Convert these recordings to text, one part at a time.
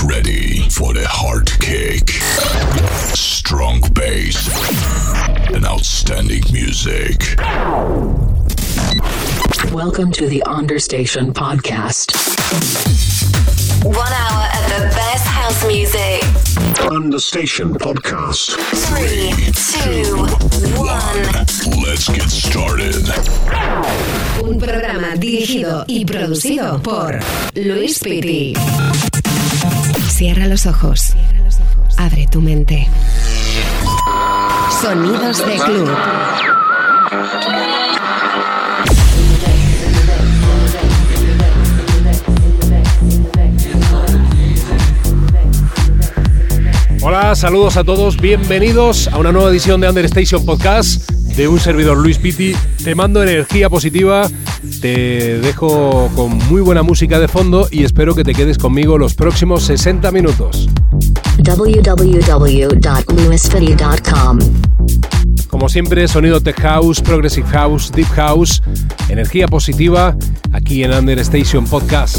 Get ready for the hard kick, strong bass, and outstanding music. Welcome to the Understation podcast. One hour of the best house music. Understation podcast. Three, two, one. Let's get started. Un programa dirigido y producido por Luis Piti. Cierra los ojos. Abre tu mente. Sonidos de club. Hola, saludos a todos, bienvenidos a una nueva edición de Understation Podcast de un servidor Luis Pitti. Te mando energía positiva, te dejo con muy buena música de fondo y espero que te quedes conmigo los próximos 60 minutos. Como siempre, sonido tech house, progressive house, deep house, energía positiva aquí en Understation Podcast.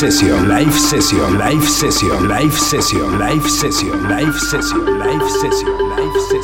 session, live session, live session, live session, live session, live session, live session, live session,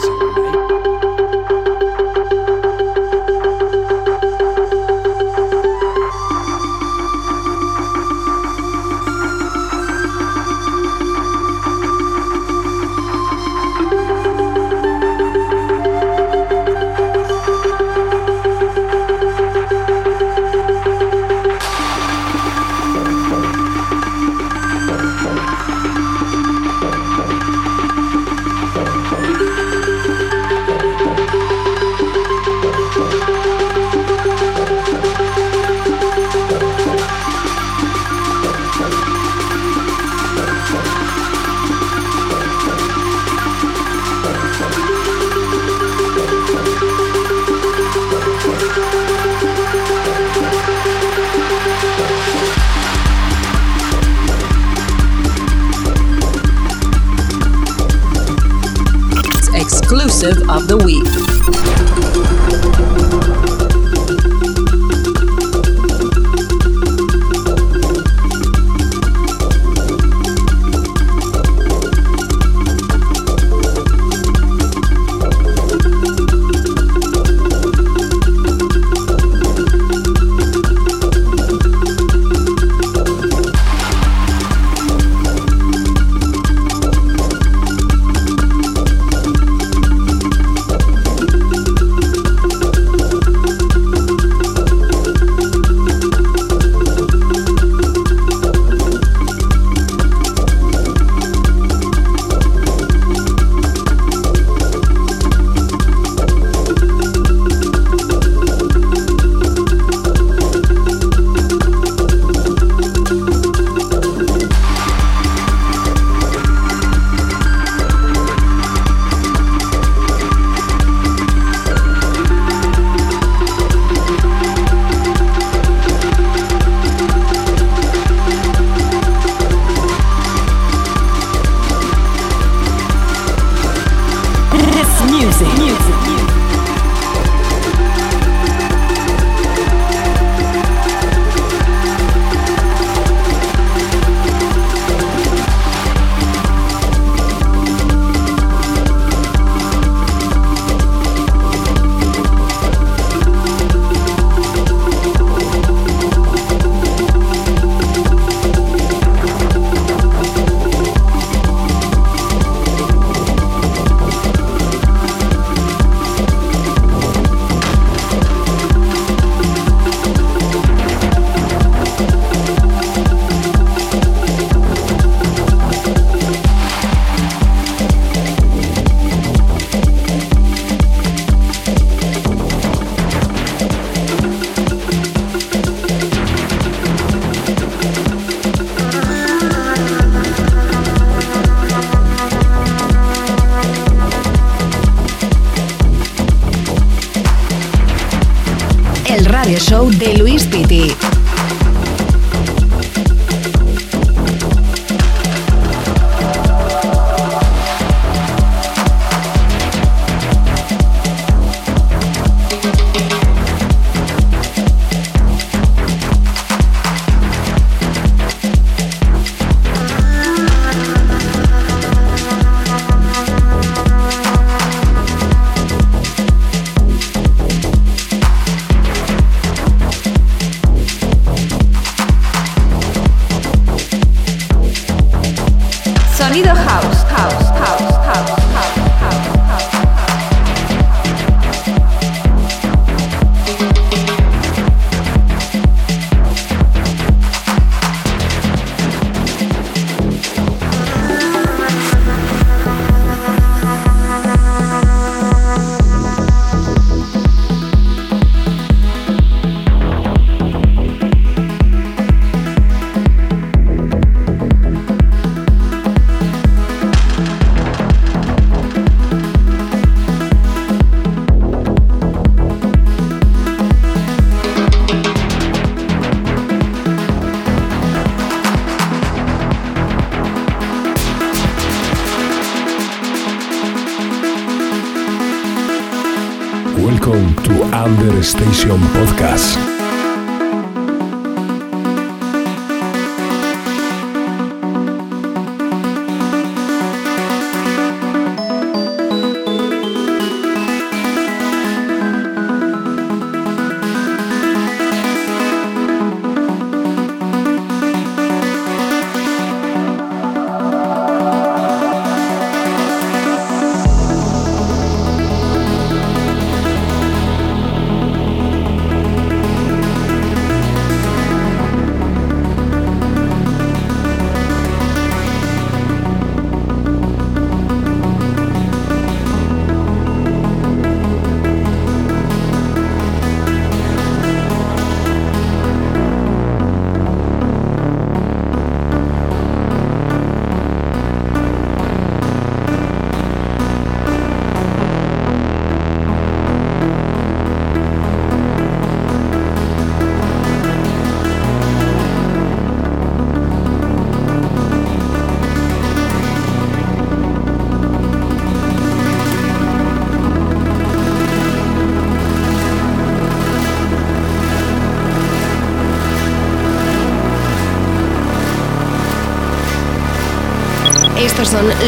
Station Podcast.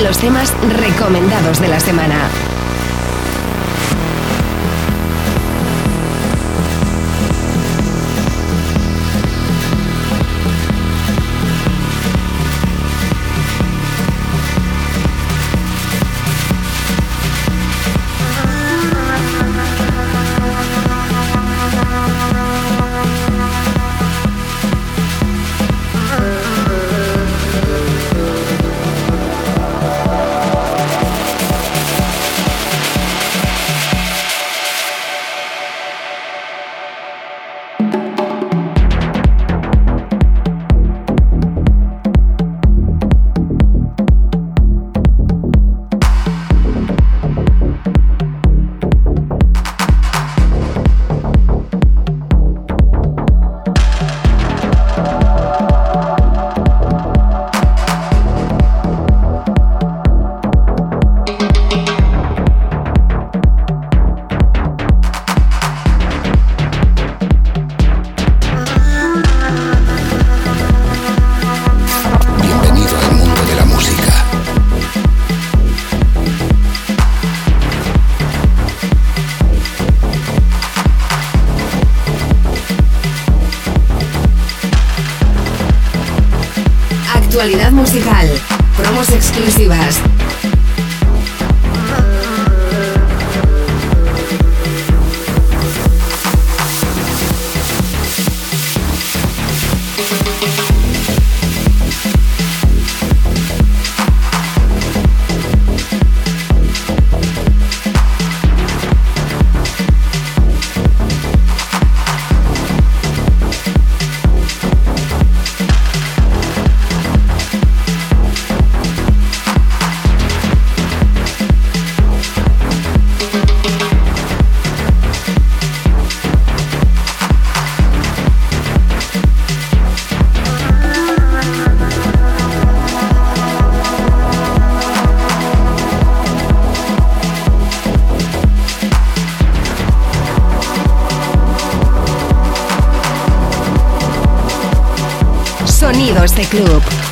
Los temas recomendados de la semana. Sonidos de Club.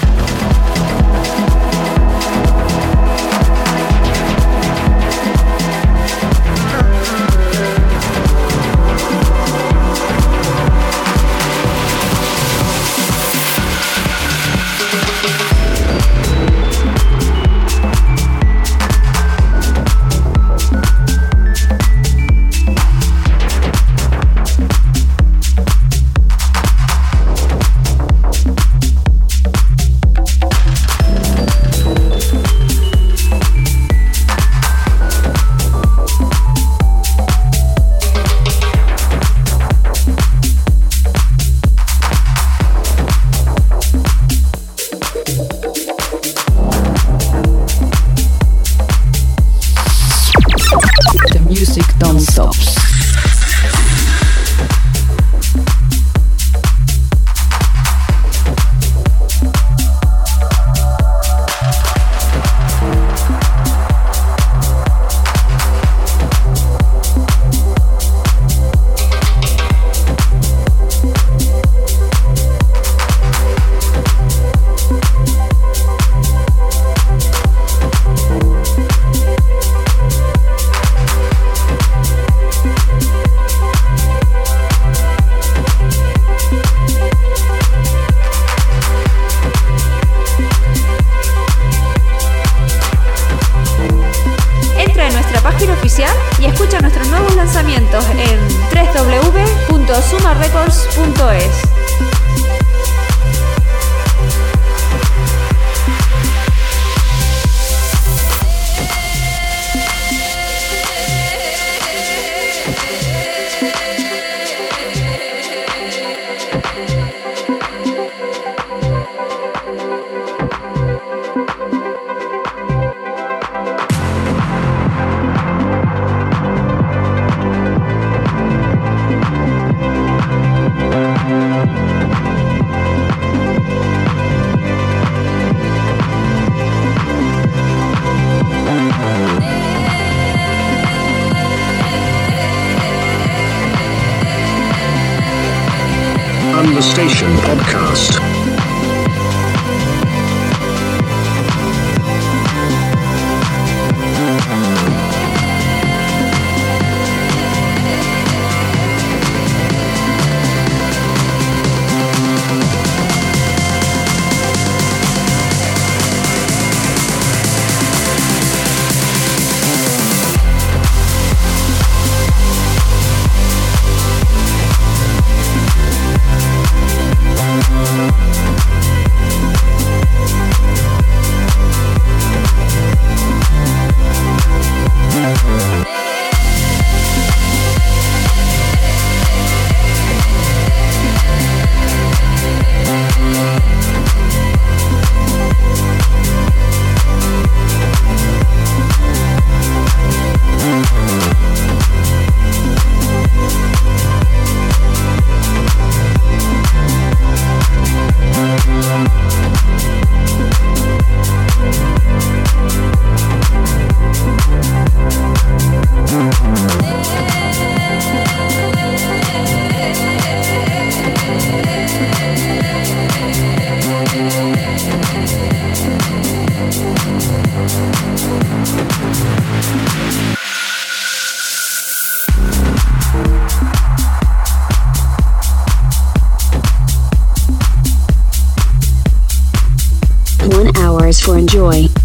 or enjoy.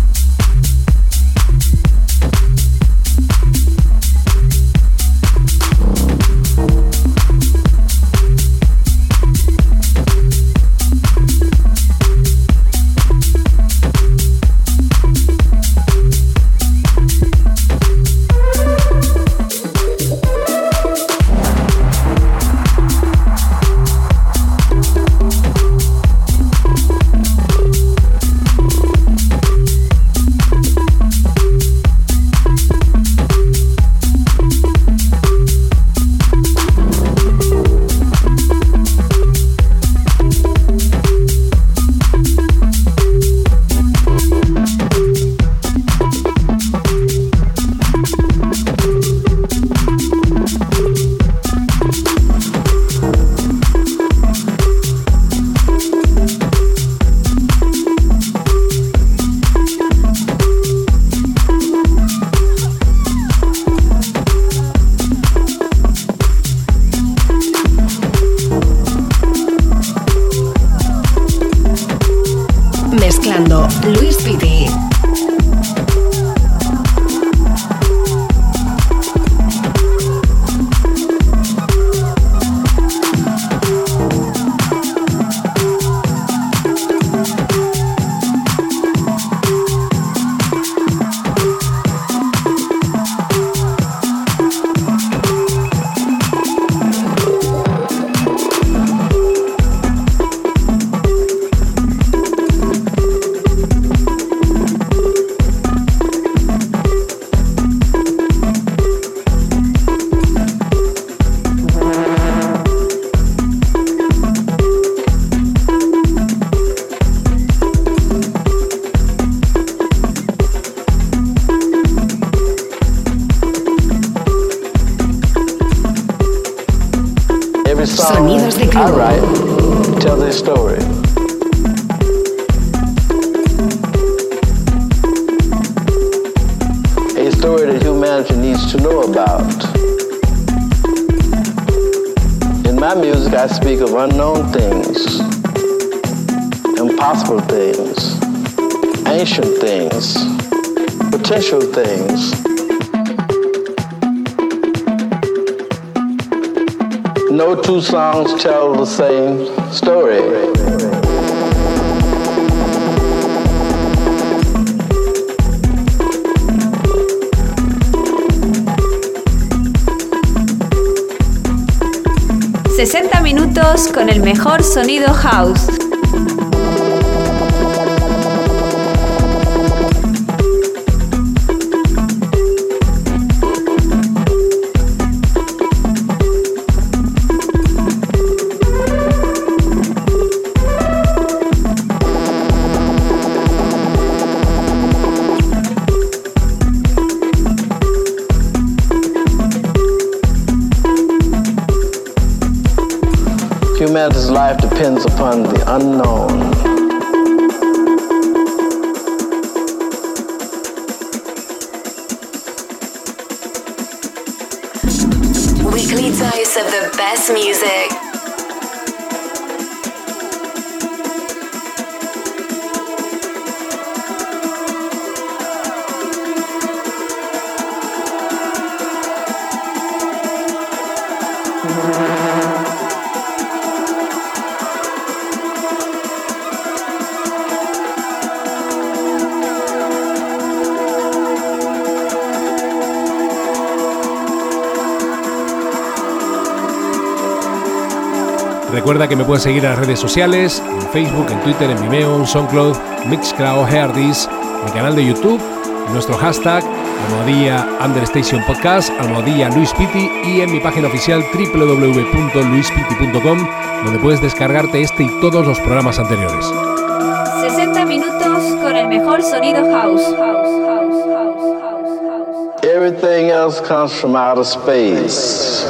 Songs tell the same story. ...60 minutos con el mejor sonido house. Humanity's life depends upon the unknown. Weekly dose of the best music. Recuerda que me puedes seguir en las redes sociales, en Facebook, en Twitter, en Vimeo, en SoundCloud, Mixcloud, Heardis, mi canal de YouTube, nuestro hashtag, almohadilla Understation Podcast, almohadilla Luis Pitti y en mi página oficial www.luispiti.com donde puedes descargarte este y todos los programas anteriores. 60 minutos con el mejor sonido house. house, house, house, house, house. Everything else comes from outer space.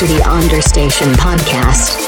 To the Understation Podcast.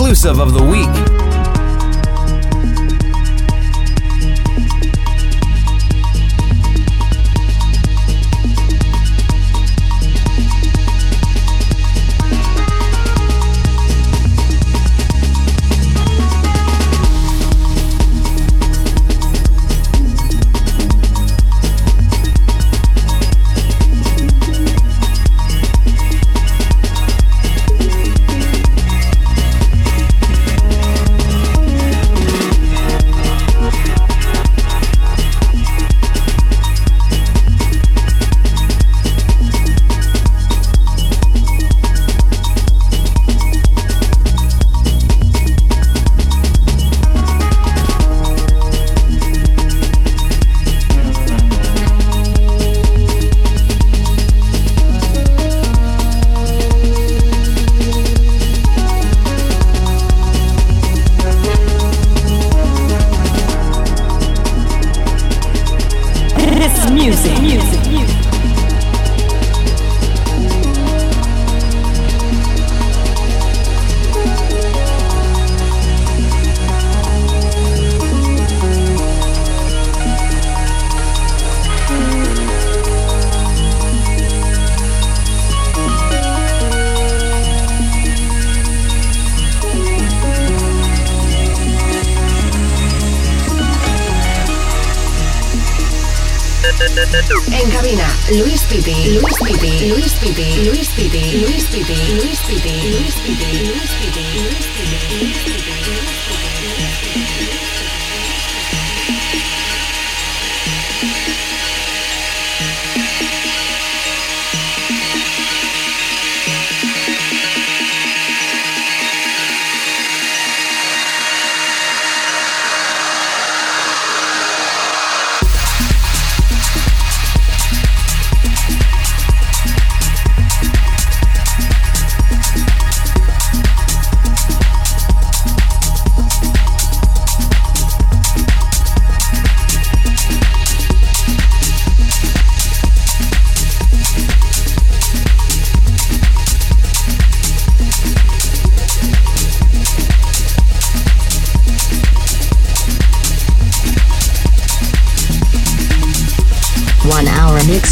Exclusive of the week.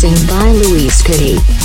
mixing by Louise Kitty.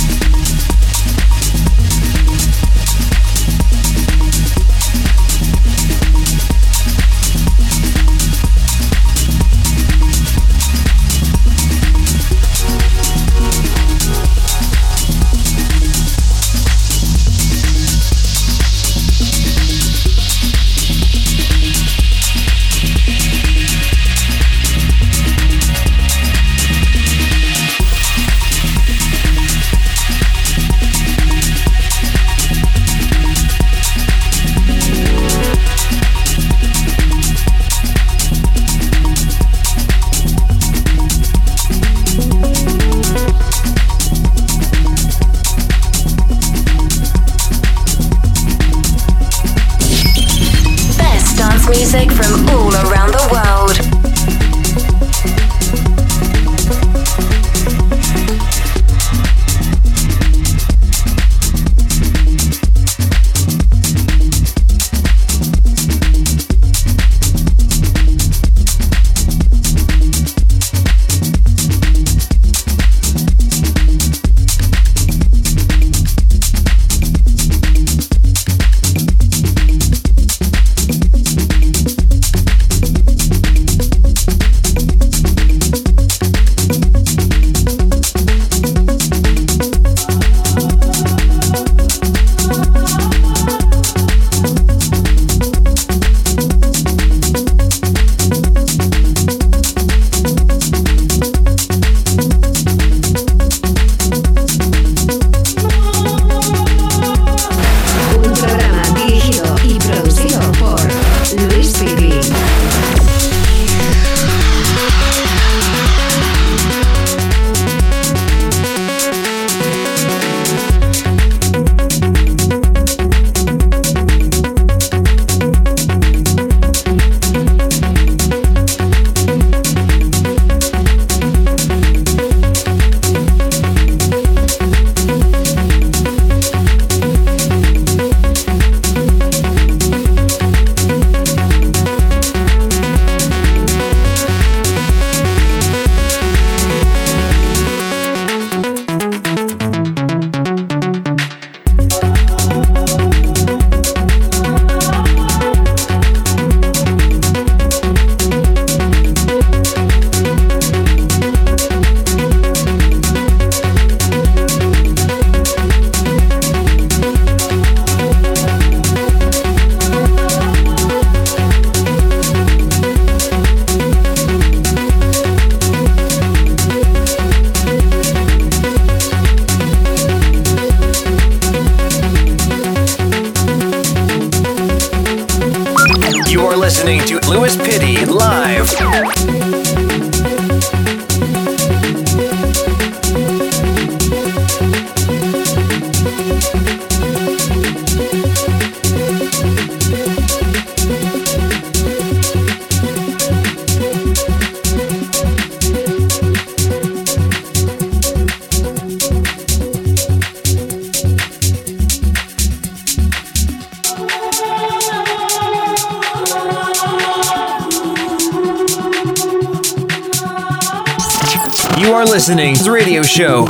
Listening to the radio show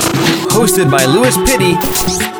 hosted by Lewis Pitty.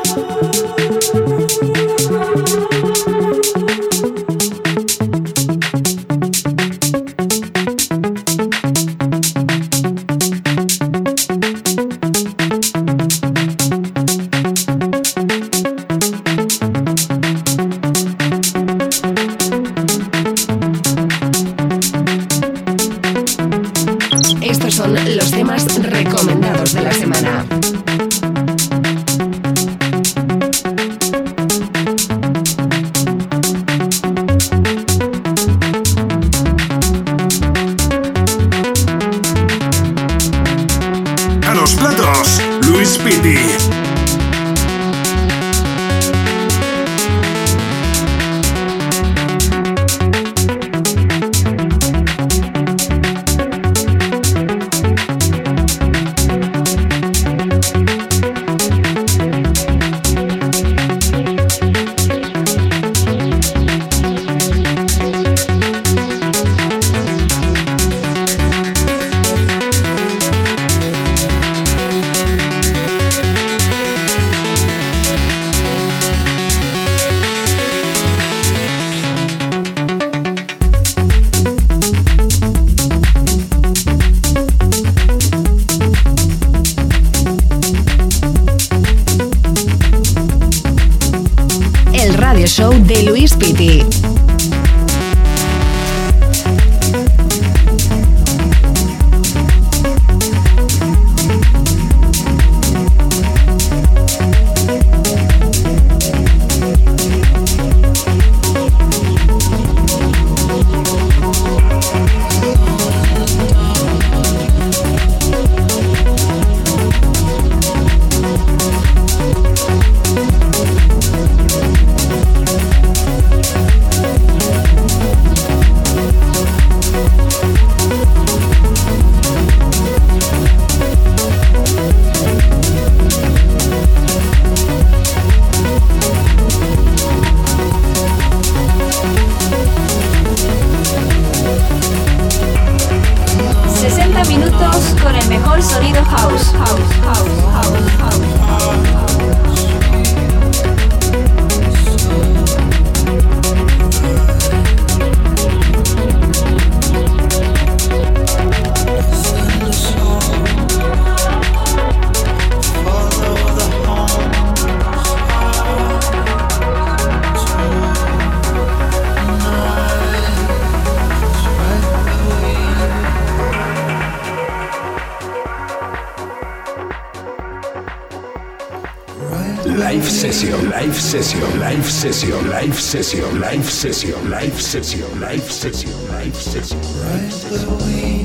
Session, live session, live session, live session, live session, live session, live session, live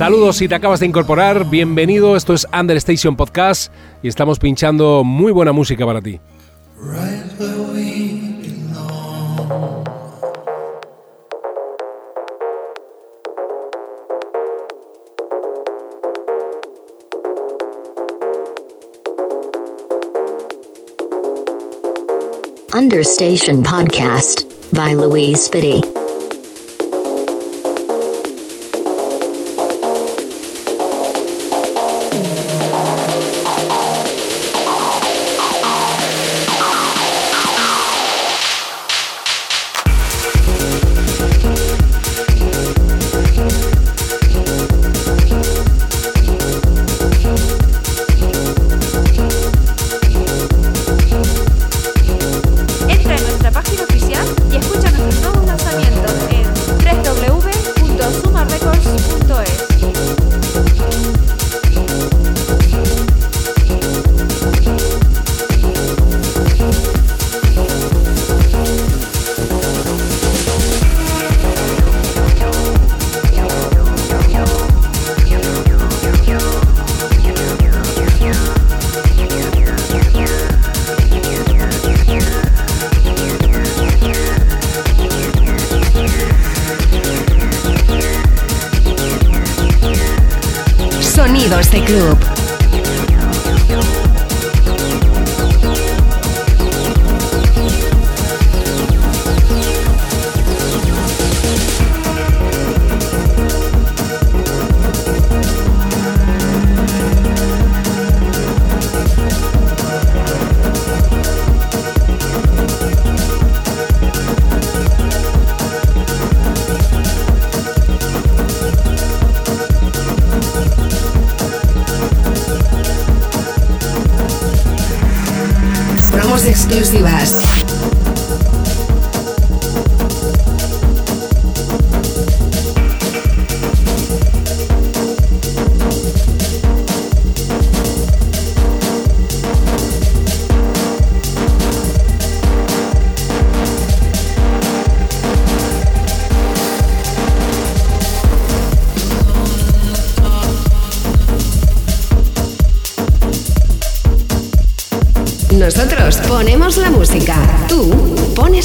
Saludos si te acabas de incorporar, bienvenido, esto es Understation Podcast y estamos pinchando muy buena música para ti. Understation Podcast by Louise Spitty.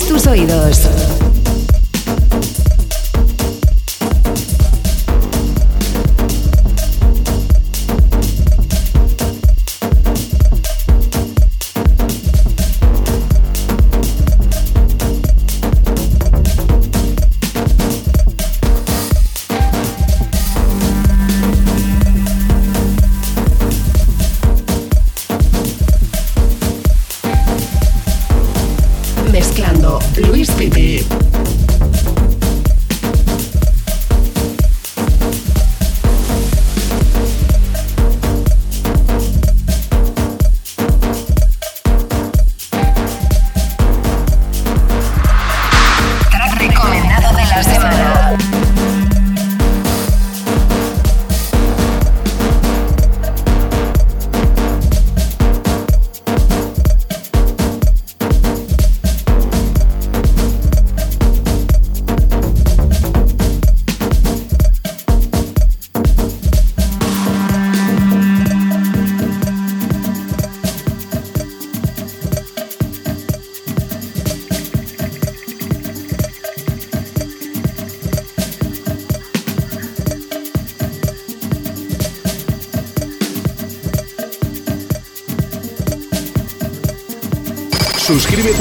Tus oídos.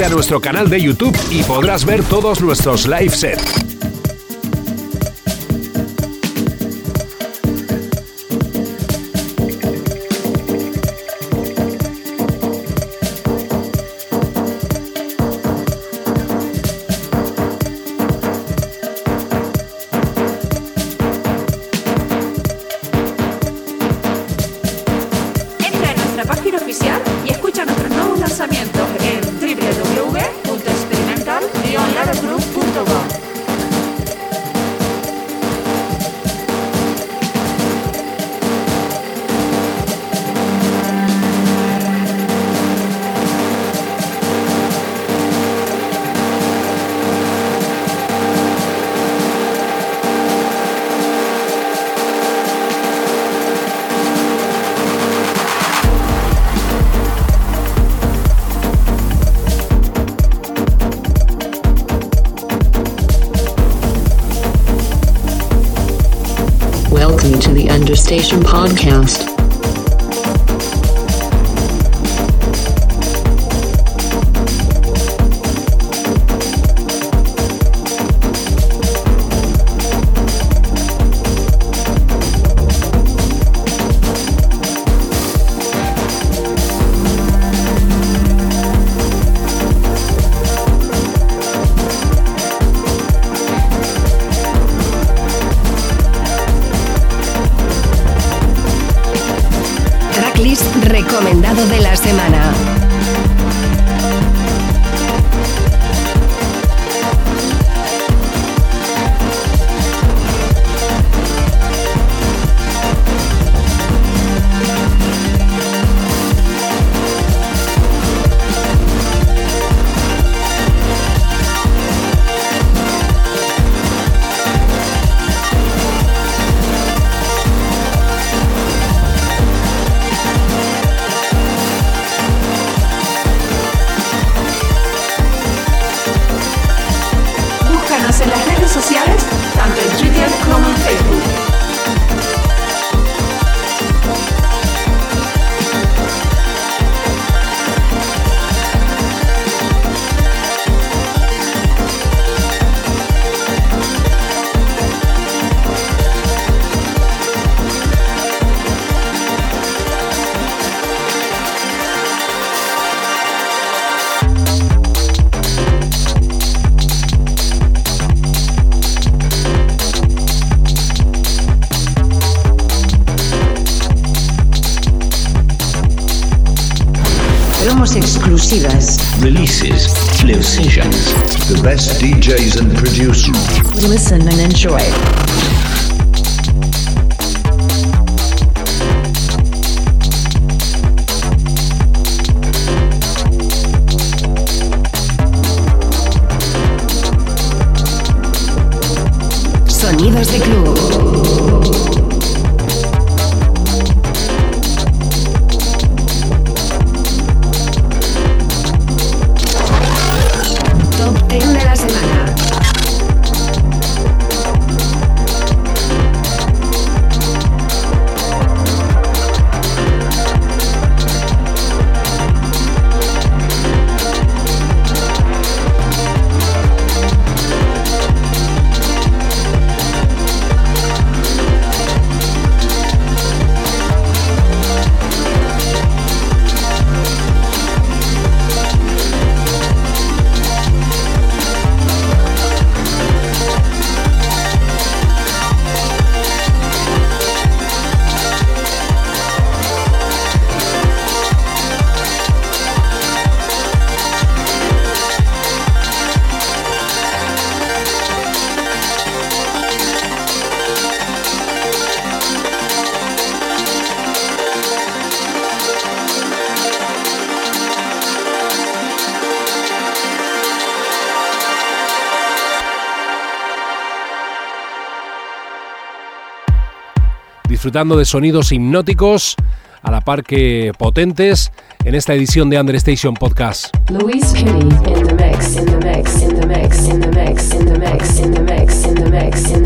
A nuestro canal de YouTube y podrás ver todos nuestros live sets. Station Podcast. DJs and producers. Listen and enjoy. disfrutando de sonidos hipnóticos a la par que potentes en esta edición de Understation Podcast. The the in.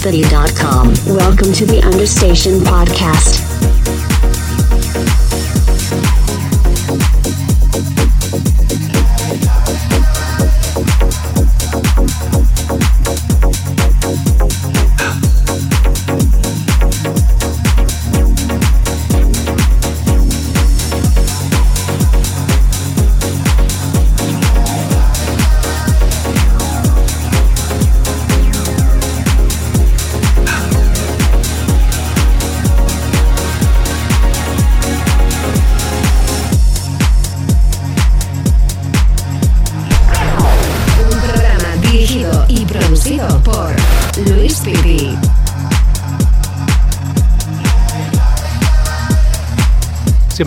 www.lewisfitty.com. Welcome to the Understation Podcast.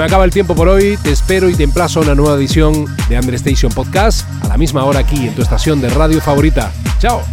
Me acaba el tiempo por hoy, te espero y te emplazo a una nueva edición de Under Station Podcast a la misma hora aquí en tu estación de radio favorita. ¡Chao!